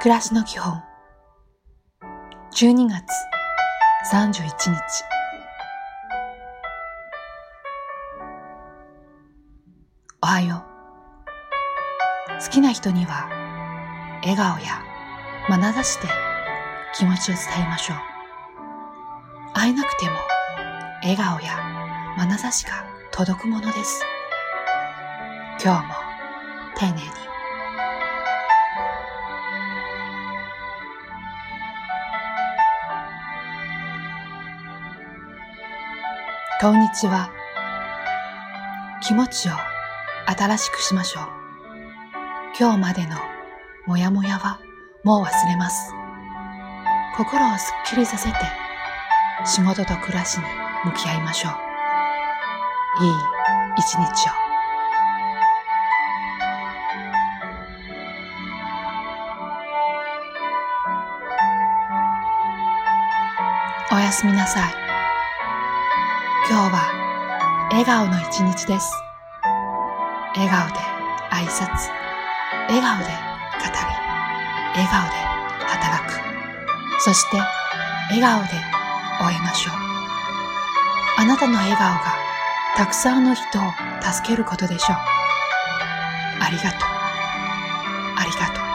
暮らしの基本。12月31日。おはよう。好きな人には笑顔や眼差しで気持ちを伝えましょう。会えなくても笑顔や眼差しが届くものです。今日も丁寧に。こんにちは。気持ちを新しくしましょう。今日までのモヤモヤはもう忘れます。心をすっきりさせて仕事と暮らしに向き合いましょう。いい一日を。おやすみなさい。今日は笑顔の一日です。笑顔で挨拶、笑顔で語り、笑顔で働く。そして笑顔で終えましょう。あなたの笑顔がたくさんの人を助けることでしょう。ありがとう。ありがとう。